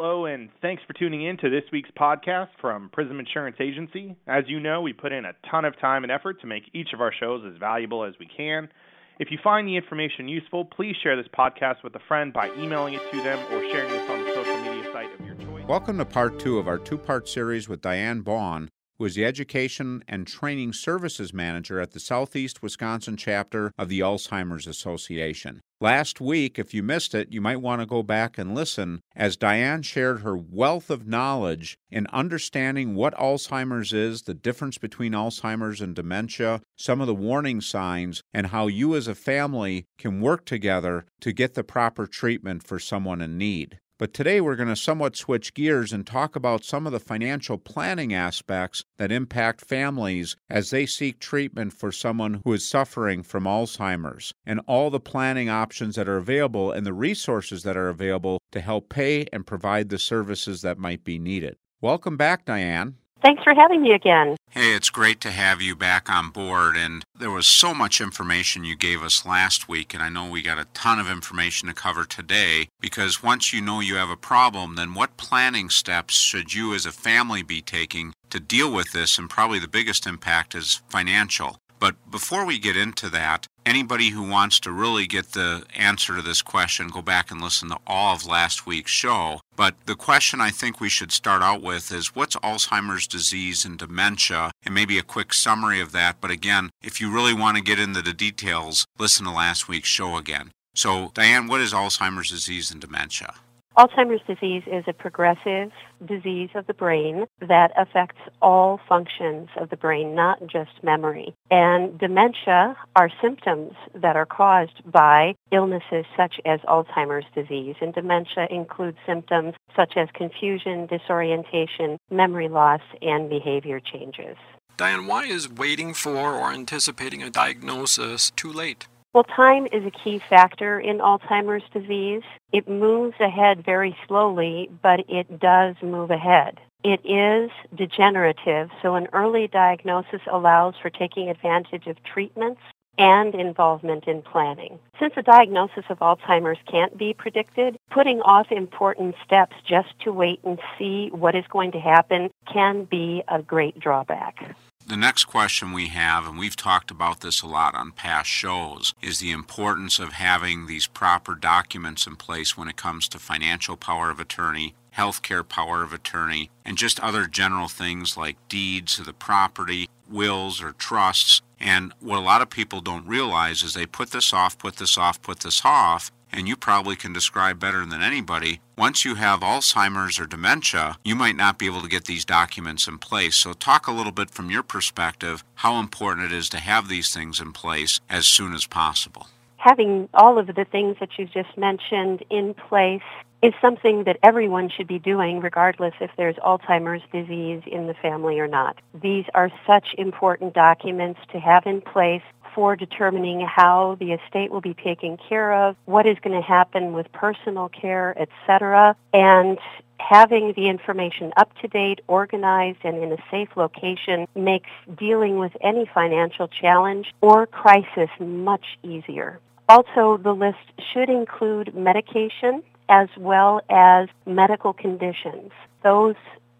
Hello, and thanks for tuning in to this week's podcast from Prism Insurance Agency. As you know, we put in a ton of time and effort to make each of our shows as valuable as we can. If you find the information useful, please share this podcast with a friend by emailing it to them or sharing this on the social media site of your choice. Welcome to part two of our two part series with Diane Baughan, who is the Education and Training Services Manager at the Southeast Wisconsin chapter of the Alzheimer's Association. Last week, if you missed it, you might want to go back and listen as Diane shared her wealth of knowledge in understanding what Alzheimer's is, the difference between Alzheimer's and dementia, some of the warning signs, and how you as a family can work together to get the proper treatment for someone in need. But today we're going to somewhat switch gears and talk about some of the financial planning aspects that impact families as they seek treatment for someone who is suffering from Alzheimer's and all the planning options that are available and the resources that are available to help pay and provide the services that might be needed. Welcome back, Diane. Thanks for having me again. Hey, it's great to have you back on board. And there was so much information you gave us last week, and I know we got a ton of information to cover today because once you know you have a problem, then what planning steps should you as a family be taking to deal with this? And probably the biggest impact is financial. But before we get into that, anybody who wants to really get the answer to this question, go back and listen to all of last week's show. But the question I think we should start out with is what's Alzheimer's disease and dementia? And maybe a quick summary of that. But again, if you really want to get into the details, listen to last week's show again. So, Diane, what is Alzheimer's disease and dementia? Alzheimer's disease is a progressive disease of the brain that affects all functions of the brain, not just memory. And dementia are symptoms that are caused by illnesses such as Alzheimer's disease. And dementia includes symptoms such as confusion, disorientation, memory loss, and behavior changes. Diane, why is waiting for or anticipating a diagnosis too late? Well, time is a key factor in Alzheimer's disease. It moves ahead very slowly, but it does move ahead. It is degenerative, so an early diagnosis allows for taking advantage of treatments and involvement in planning. Since a diagnosis of Alzheimer's can't be predicted, putting off important steps just to wait and see what is going to happen can be a great drawback the next question we have, and we've talked about this a lot on past shows, is the importance of having these proper documents in place when it comes to financial power of attorney, healthcare power of attorney, and just other general things like deeds of the property, wills, or trusts. And what a lot of people don't realize is they put this off, put this off, put this off, and you probably can describe better than anybody. Once you have Alzheimer's or dementia, you might not be able to get these documents in place. So, talk a little bit from your perspective how important it is to have these things in place as soon as possible. Having all of the things that you've just mentioned in place is something that everyone should be doing regardless if there's Alzheimer's disease in the family or not. These are such important documents to have in place for determining how the estate will be taken care of, what is going to happen with personal care, etc. And having the information up to date, organized, and in a safe location makes dealing with any financial challenge or crisis much easier. Also, the list should include medication as well as medical conditions. Those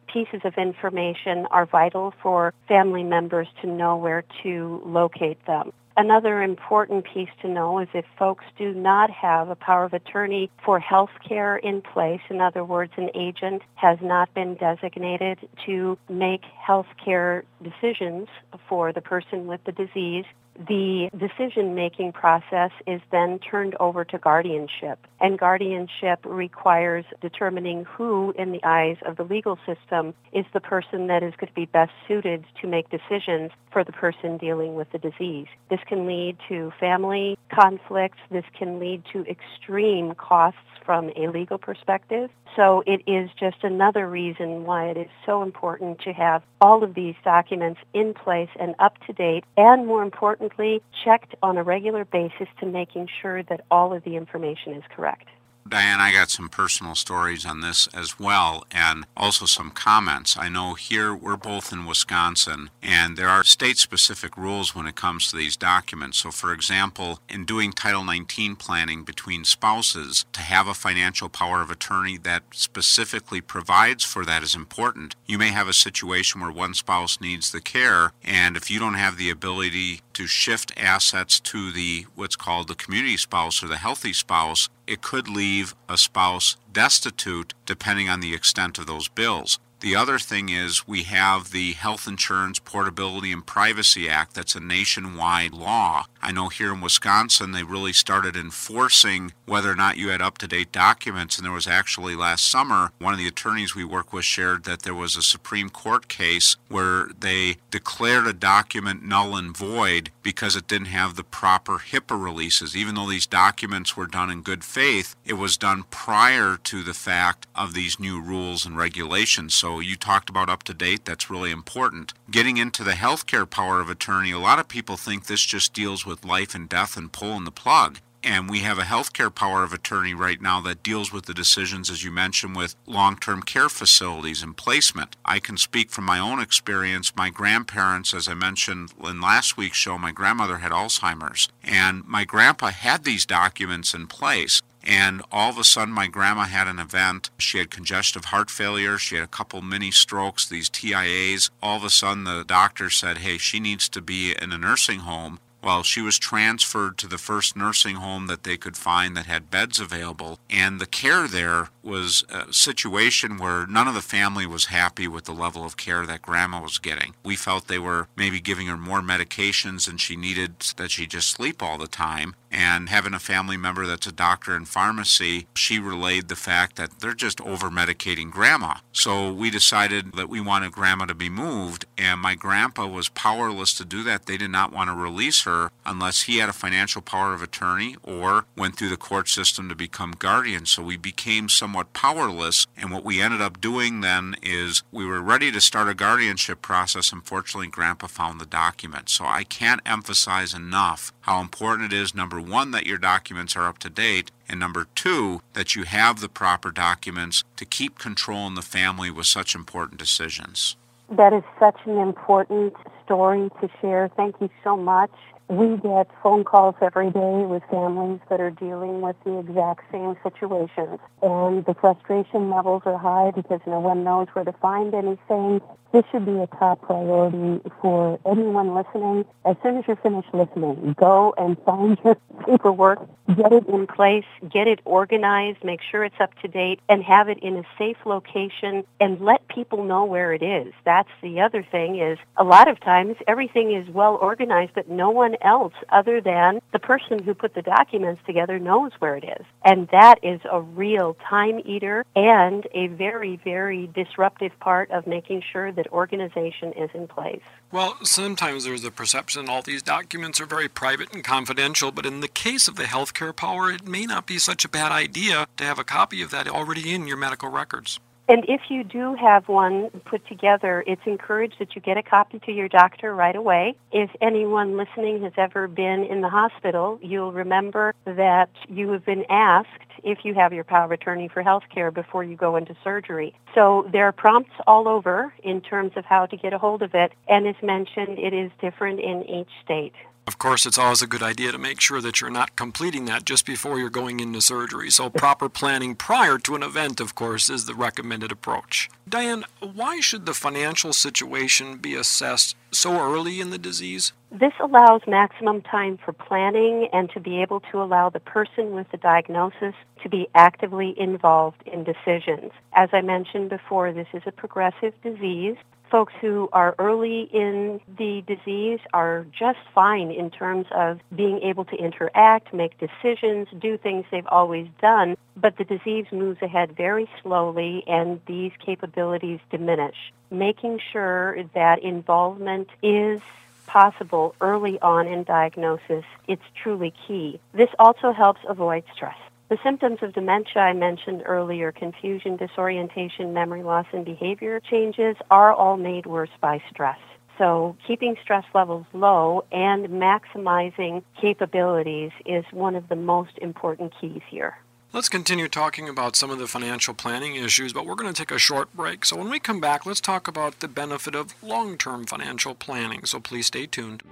pieces of information are vital for family members to know where to locate them. Another important piece to know is if folks do not have a power of attorney for health care in place, in other words, an agent has not been designated to make health care decisions for the person with the disease, the decision-making process is then turned over to guardianship. And guardianship requires determining who, in the eyes of the legal system, is the person that is going to be best suited to make decisions for the person dealing with the disease. This can lead to family conflicts. This can lead to extreme costs from a legal perspective. So it is just another reason why it is so important to have all of these documents in place and up to date, and more importantly, checked on a regular basis to making sure that all of the information is correct. Diane, I got some personal stories on this as well, and also some comments. I know here we're both in Wisconsin, and there are state specific rules when it comes to these documents. So, for example, in doing Title 19 planning between spouses, to have a financial power of attorney that specifically provides for that is important. You may have a situation where one spouse needs the care, and if you don't have the ability to shift assets to the what's called the community spouse or the healthy spouse, it could leave a spouse destitute depending on the extent of those bills. The other thing is we have the Health Insurance Portability and Privacy Act that's a nationwide law. I know here in Wisconsin they really started enforcing whether or not you had up to date documents. And there was actually last summer, one of the attorneys we work with shared that there was a Supreme Court case where they declared a document null and void because it didn't have the proper HIPAA releases. Even though these documents were done in good faith, it was done prior to the fact of these new rules and regulations. So so you talked about up to date. That's really important. Getting into the healthcare power of attorney, a lot of people think this just deals with life and death and pulling the plug. And we have a healthcare power of attorney right now that deals with the decisions, as you mentioned, with long term care facilities and placement. I can speak from my own experience. My grandparents, as I mentioned in last week's show, my grandmother had Alzheimer's. And my grandpa had these documents in place. And all of a sudden, my grandma had an event. She had congestive heart failure. She had a couple mini strokes, these TIAs. All of a sudden, the doctor said, Hey, she needs to be in a nursing home. Well, she was transferred to the first nursing home that they could find that had beds available. And the care there was a situation where none of the family was happy with the level of care that grandma was getting. We felt they were maybe giving her more medications than she needed, that she just sleep all the time and having a family member that's a doctor in pharmacy, she relayed the fact that they're just over medicating grandma. So we decided that we wanted grandma to be moved, and my grandpa was powerless to do that. They did not want to release her unless he had a financial power of attorney or went through the court system to become guardian. So we became somewhat powerless, and what we ended up doing then is we were ready to start a guardianship process. Unfortunately, grandpa found the document. So I can't emphasize enough how important it is, number one, that your documents are up to date, and number two, that you have the proper documents to keep control in the family with such important decisions. That is such an important story to share. Thank you so much. We get phone calls every day with families that are dealing with the exact same situations. And the frustration levels are high because no one knows where to find anything. This should be a top priority for anyone listening. As soon as you're finished listening, go and find your paperwork, get it in place, get it organized, make sure it's up to date, and have it in a safe location and let people know where it is. That's the other thing is a lot of times everything is well organized, but no one else other than the person who put the documents together knows where it is. And that is a real time eater and a very, very disruptive part of making sure that organization is in place. Well, sometimes there's a perception all these documents are very private and confidential, but in the case of the healthcare power, it may not be such a bad idea to have a copy of that already in your medical records. And if you do have one put together, it's encouraged that you get a copy to your doctor right away. If anyone listening has ever been in the hospital, you'll remember that you have been asked if you have your power of attorney for health care before you go into surgery. So there are prompts all over in terms of how to get a hold of it. And as mentioned, it is different in each state. Of course, it's always a good idea to make sure that you're not completing that just before you're going into surgery. So, proper planning prior to an event, of course, is the recommended approach. Diane, why should the financial situation be assessed so early in the disease? This allows maximum time for planning and to be able to allow the person with the diagnosis to be actively involved in decisions. As I mentioned before, this is a progressive disease folks who are early in the disease are just fine in terms of being able to interact, make decisions, do things they've always done, but the disease moves ahead very slowly and these capabilities diminish. Making sure that involvement is possible early on in diagnosis, it's truly key. This also helps avoid stress. The symptoms of dementia I mentioned earlier, confusion, disorientation, memory loss, and behavior changes, are all made worse by stress. So keeping stress levels low and maximizing capabilities is one of the most important keys here. Let's continue talking about some of the financial planning issues, but we're going to take a short break. So when we come back, let's talk about the benefit of long term financial planning. So please stay tuned.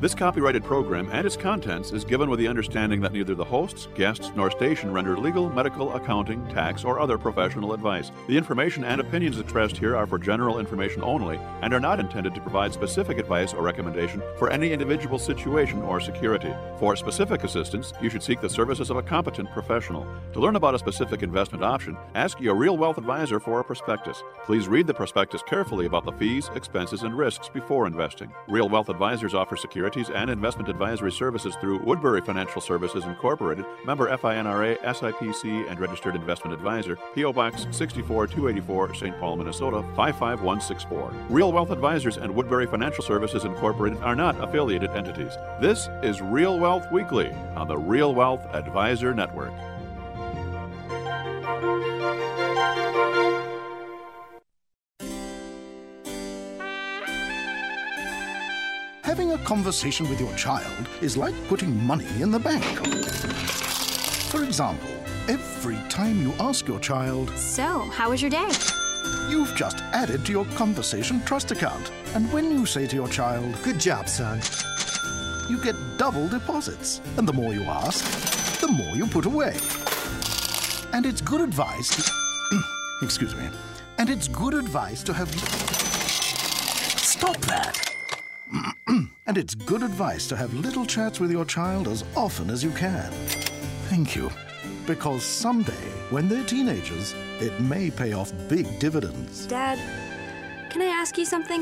This copyrighted program and its contents is given with the understanding that neither the hosts, guests, nor station render legal, medical, accounting, tax, or other professional advice. The information and opinions expressed here are for general information only and are not intended to provide specific advice or recommendation for any individual situation or security. For specific assistance, you should seek the services of a competent professional. To learn about a specific investment option, ask your real wealth advisor for a prospectus. Please read the prospectus carefully about the fees, expenses, and risks before investing. Real Wealth Advisors offer securities and investment advisory services through Woodbury Financial Services Incorporated, member FINRA, SIPC, and registered investment advisor, P.O. Box 64284, St. Paul, Minnesota 55164. Real Wealth Advisors and Woodbury Financial Services Incorporated are not affiliated entities. This is Real Wealth Weekly on the Real Wealth Advisor Network. Conversation with your child is like putting money in the bank. For example, every time you ask your child, So, how was your day? you've just added to your conversation trust account. And when you say to your child, Good job, son. you get double deposits. And the more you ask, the more you put away. And it's good advice to. excuse me. And it's good advice to have. Stop that! And it's good advice to have little chats with your child as often as you can. Thank you. Because someday, when they're teenagers, it may pay off big dividends. Dad, can I ask you something?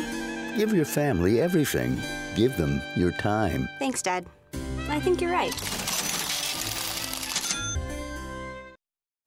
Give your family everything. Give them your time. Thanks, Dad. I think you're right.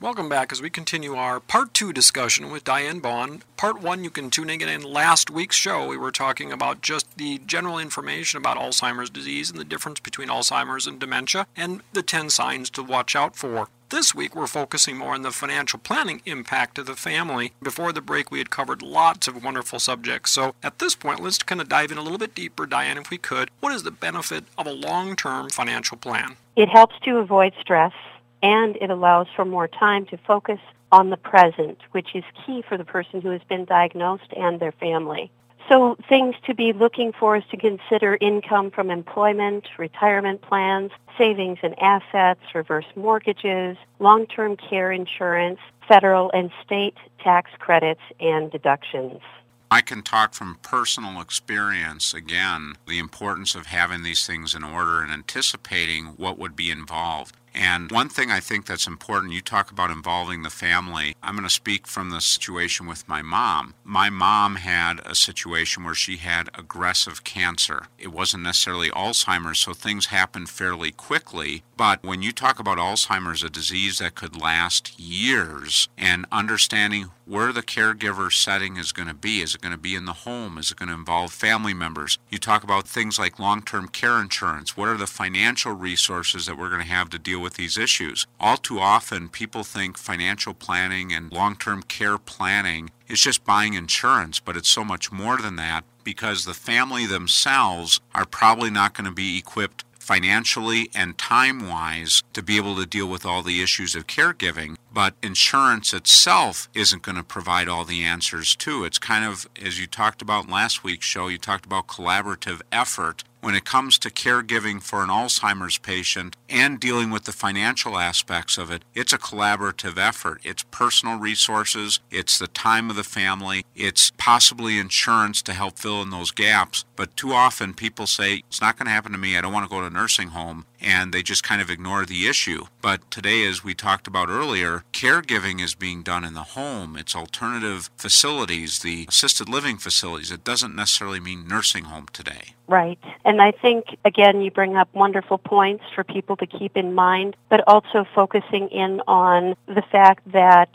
Welcome back as we continue our part two discussion with Diane Bond. Part one, you can tune in in last week's show. We were talking about just the general information about Alzheimer's disease and the difference between Alzheimer's and dementia and the 10 signs to watch out for. This week, we're focusing more on the financial planning impact to the family. Before the break, we had covered lots of wonderful subjects. So at this point, let's kind of dive in a little bit deeper, Diane, if we could. What is the benefit of a long term financial plan? It helps to avoid stress and it allows for more time to focus on the present, which is key for the person who has been diagnosed and their family. So things to be looking for is to consider income from employment, retirement plans, savings and assets, reverse mortgages, long-term care insurance, federal and state tax credits and deductions. I can talk from personal experience again the importance of having these things in order and anticipating what would be involved. And one thing I think that's important, you talk about involving the family. I'm going to speak from the situation with my mom. My mom had a situation where she had aggressive cancer. It wasn't necessarily Alzheimer's, so things happened fairly quickly. But when you talk about Alzheimer's, a disease that could last years, and understanding where the caregiver setting is going to be. Is it going to be in the home? Is it going to involve family members? You talk about things like long term care insurance. What are the financial resources that we're going to have to deal with these issues? All too often, people think financial planning and long term care planning is just buying insurance, but it's so much more than that because the family themselves are probably not going to be equipped financially and time wise to be able to deal with all the issues of caregiving. But insurance itself isn't going to provide all the answers too. It's kind of, as you talked about in last week's show, you talked about collaborative effort. When it comes to caregiving for an Alzheimer's patient and dealing with the financial aspects of it, it's a collaborative effort. It's personal resources, it's the time of the family, it's possibly insurance to help fill in those gaps. But too often people say, it's not going to happen to me, I don't want to go to a nursing home and they just kind of ignore the issue. But today, as we talked about earlier, caregiving is being done in the home. It's alternative facilities, the assisted living facilities. It doesn't necessarily mean nursing home today. Right. And I think, again, you bring up wonderful points for people to keep in mind, but also focusing in on the fact that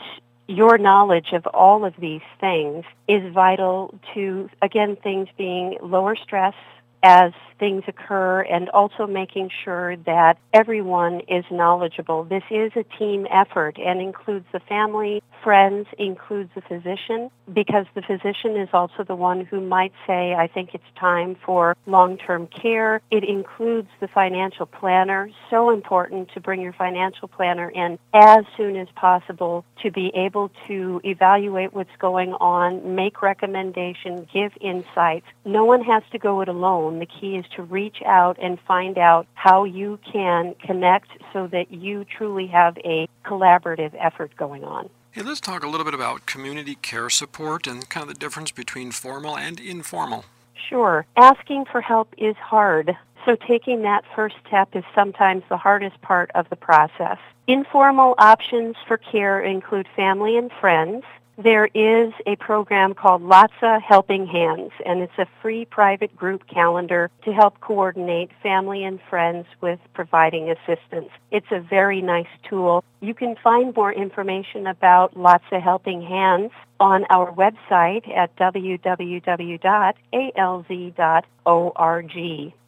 your knowledge of all of these things is vital to, again, things being lower stress, as things occur and also making sure that everyone is knowledgeable. This is a team effort and includes the family, friends, includes the physician because the physician is also the one who might say, I think it's time for long-term care. It includes the financial planner. So important to bring your financial planner in as soon as possible to be able to evaluate what's going on, make recommendations, give insights. No one has to go it alone. The key is to reach out and find out how you can connect so that you truly have a collaborative effort going on. Hey, let's talk a little bit about community care support and kind of the difference between formal and informal. Sure. Asking for help is hard. So taking that first step is sometimes the hardest part of the process. Informal options for care include family and friends, there is a program called LOTSA Helping Hands, and it's a free private group calendar to help coordinate family and friends with providing assistance. It's a very nice tool. You can find more information about LOTSA Helping Hands on our website at www.alz.org.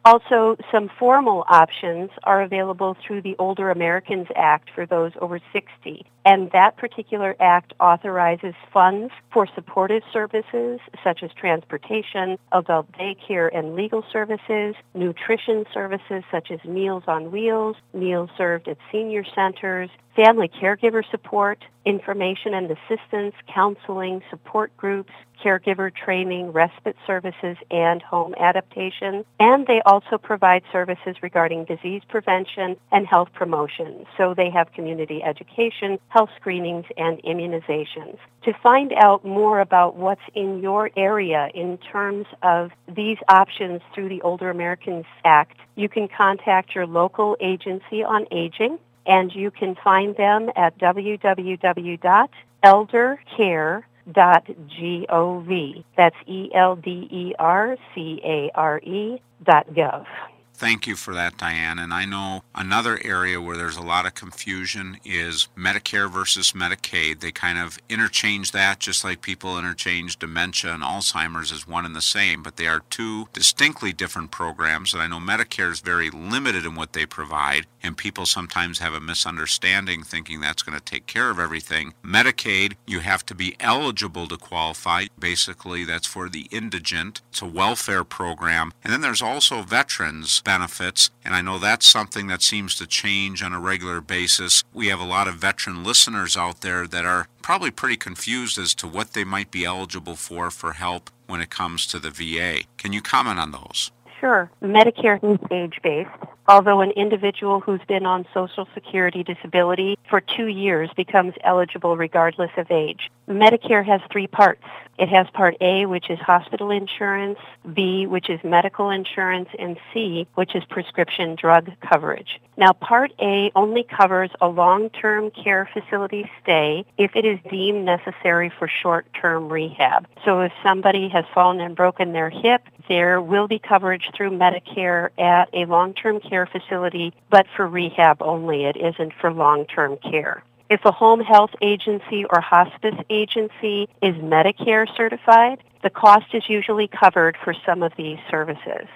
Also, some formal options are available through the Older Americans Act for those over 60. And that particular act authorizes funds for supportive services such as transportation, adult daycare and legal services, nutrition services such as Meals on Wheels, meals served at senior centers, family caregiver support, information and assistance, counseling, support groups, caregiver training, respite services, and home adaptation. And they also provide services regarding disease prevention and health promotion. So they have community education, health screenings, and immunizations. To find out more about what's in your area in terms of these options through the Older Americans Act, you can contact your local agency on aging and you can find them at www.eldercare.gov. That's E-L-D-E-R-C-A-R-E dot gov. Thank you for that, Diane. And I know another area where there's a lot of confusion is Medicare versus Medicaid. They kind of interchange that just like people interchange dementia and Alzheimer's as one and the same, but they are two distinctly different programs. And I know Medicare is very limited in what they provide, and people sometimes have a misunderstanding thinking that's going to take care of everything. Medicaid, you have to be eligible to qualify. Basically, that's for the indigent. It's a welfare program. And then there's also veterans benefits, and I know that's something that seems to change on a regular basis. We have a lot of veteran listeners out there that are probably pretty confused as to what they might be eligible for for help when it comes to the VA. Can you comment on those? Sure. Medicare is age-based, although an individual who's been on Social Security disability for two years becomes eligible regardless of age. Medicare has three parts. It has Part A, which is hospital insurance, B, which is medical insurance, and C, which is prescription drug coverage. Now, Part A only covers a long-term care facility stay if it is deemed necessary for short-term rehab. So if somebody has fallen and broken their hip, there will be coverage through Medicare at a long-term care facility, but for rehab only. It isn't for long-term care. If a home health agency or hospice agency is Medicare certified, the cost is usually covered for some of these services.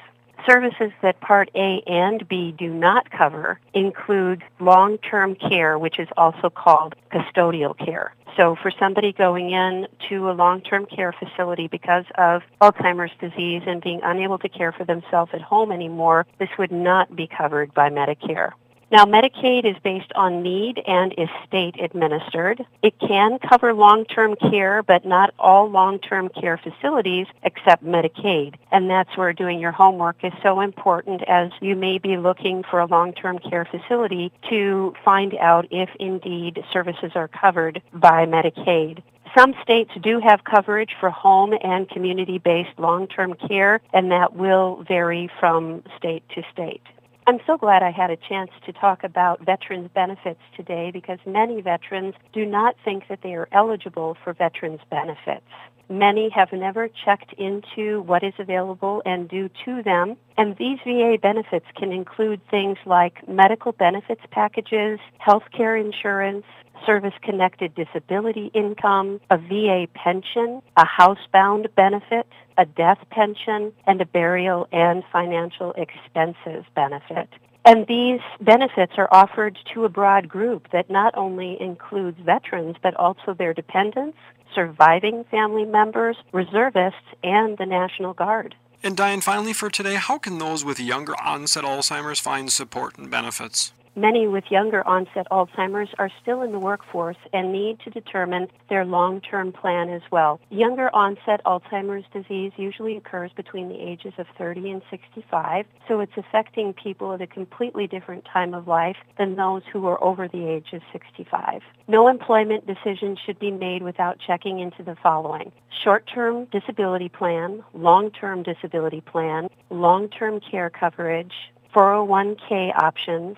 Services that Part A and B do not cover include long-term care, which is also called custodial care. So for somebody going in to a long-term care facility because of Alzheimer's disease and being unable to care for themselves at home anymore, this would not be covered by Medicare. Now, Medicaid is based on need and is state administered. It can cover long-term care, but not all long-term care facilities accept Medicaid. And that's where doing your homework is so important as you may be looking for a long-term care facility to find out if indeed services are covered by Medicaid. Some states do have coverage for home and community-based long-term care, and that will vary from state to state. I'm so glad I had a chance to talk about veterans benefits today because many veterans do not think that they are eligible for veterans benefits. Many have never checked into what is available and due to them. And these VA benefits can include things like medical benefits packages, health care insurance, service-connected disability income, a VA pension, a housebound benefit, a death pension, and a burial and financial expenses benefit. And these benefits are offered to a broad group that not only includes veterans, but also their dependents, surviving family members, reservists, and the National Guard. And Diane, finally for today, how can those with younger onset Alzheimer's find support and benefits? Many with younger onset Alzheimer's are still in the workforce and need to determine their long-term plan as well. Younger onset Alzheimer's disease usually occurs between the ages of 30 and 65, so it's affecting people at a completely different time of life than those who are over the age of 65. No employment decision should be made without checking into the following. Short-term disability plan, long-term disability plan, long-term care coverage, 401k options,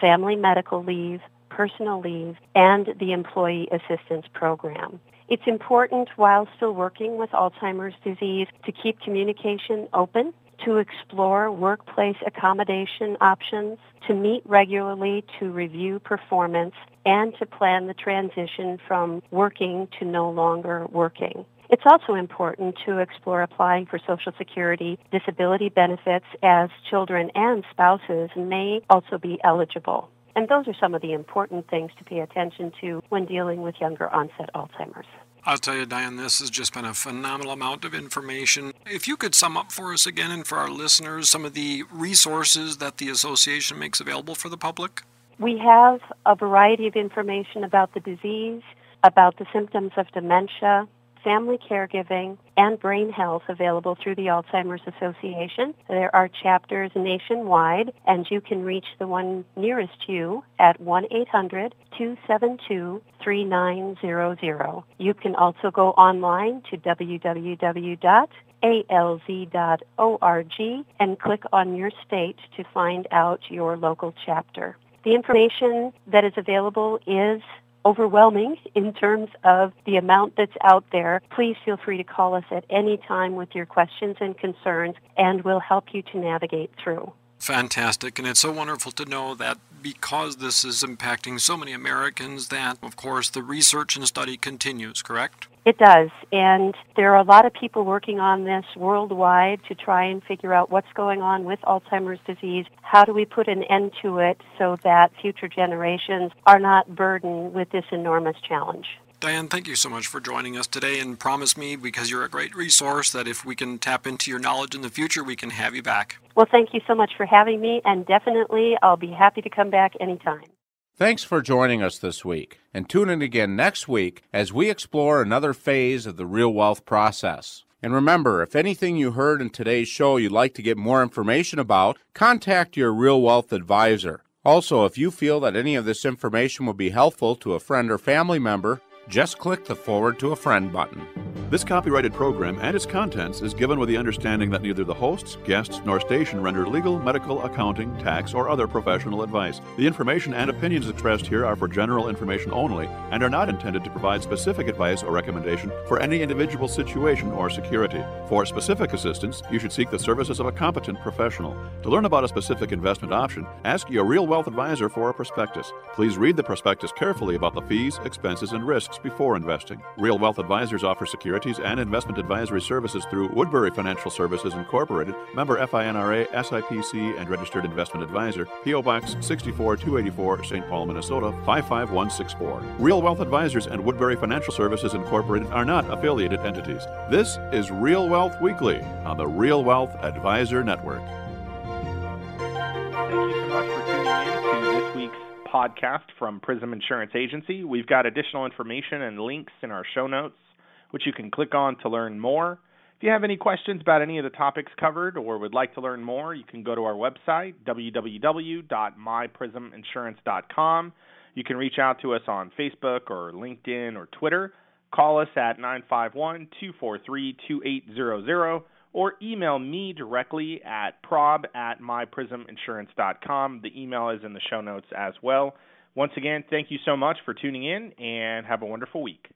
family medical leave, personal leave, and the Employee Assistance Program. It's important while still working with Alzheimer's disease to keep communication open, to explore workplace accommodation options, to meet regularly to review performance, and to plan the transition from working to no longer working. It's also important to explore applying for Social Security disability benefits as children and spouses may also be eligible. And those are some of the important things to pay attention to when dealing with younger onset Alzheimer's. I'll tell you, Diane, this has just been a phenomenal amount of information. If you could sum up for us again and for our listeners some of the resources that the association makes available for the public. We have a variety of information about the disease, about the symptoms of dementia, family caregiving, and brain health available through the Alzheimer's Association. There are chapters nationwide, and you can reach the one nearest you at 1-800-272-3900. You can also go online to www.alz.org and click on your state to find out your local chapter. The information that is available is overwhelming in terms of the amount that's out there, please feel free to call us at any time with your questions and concerns, and we'll help you to navigate through. Fantastic. And it's so wonderful to know that because this is impacting so many Americans, that, of course, the research and study continues, correct? It does. And there are a lot of people working on this worldwide to try and figure out what's going on with Alzheimer's disease. How do we put an end to it so that future generations are not burdened with this enormous challenge? Diane, thank you so much for joining us today and promise me, because you're a great resource, that if we can tap into your knowledge in the future, we can have you back. Well, thank you so much for having me, and definitely I'll be happy to come back anytime. Thanks for joining us this week, and tune in again next week as we explore another phase of the real wealth process. And remember, if anything you heard in today's show you'd like to get more information about, contact your Real Wealth advisor. Also, if you feel that any of this information will be helpful to a friend or family member, just click the Forward to a Friend button. This copyrighted program and its contents is given with the understanding that neither the hosts, guests, nor station render legal, medical, accounting, tax, or other professional advice. The information and opinions expressed here are for general information only and are not intended to provide specific advice or recommendation for any individual situation or security. For specific assistance, you should seek the services of a competent professional. To learn about a specific investment option, ask your Real Wealth advisor for a prospectus. Please read the prospectus carefully about the fees, expenses, and risks before investing. Real Wealth advisors offer security securities and investment advisory services through Woodbury Financial Services Incorporated, member FINRA, SIPC, and registered investment advisor, P.O. Box 64284, St. Paul, Minnesota 55164. Real Wealth Advisors and Woodbury Financial Services Incorporated are not affiliated entities. This is Real Wealth Weekly on the Real Wealth Advisor Network. Thank you so much for tuning in to this week's podcast from Prism Insurance Agency. We've got additional information and links in our show notes which you can click on to learn more. If you have any questions about any of the topics covered or would like to learn more, you can go to our website, www.myprisminsurance.com. You can reach out to us on Facebook or LinkedIn or Twitter. Call us at 951 243 2800 or email me directly at prob at myprisminsurance.com. The email is in the show notes as well. Once again, thank you so much for tuning in and have a wonderful week.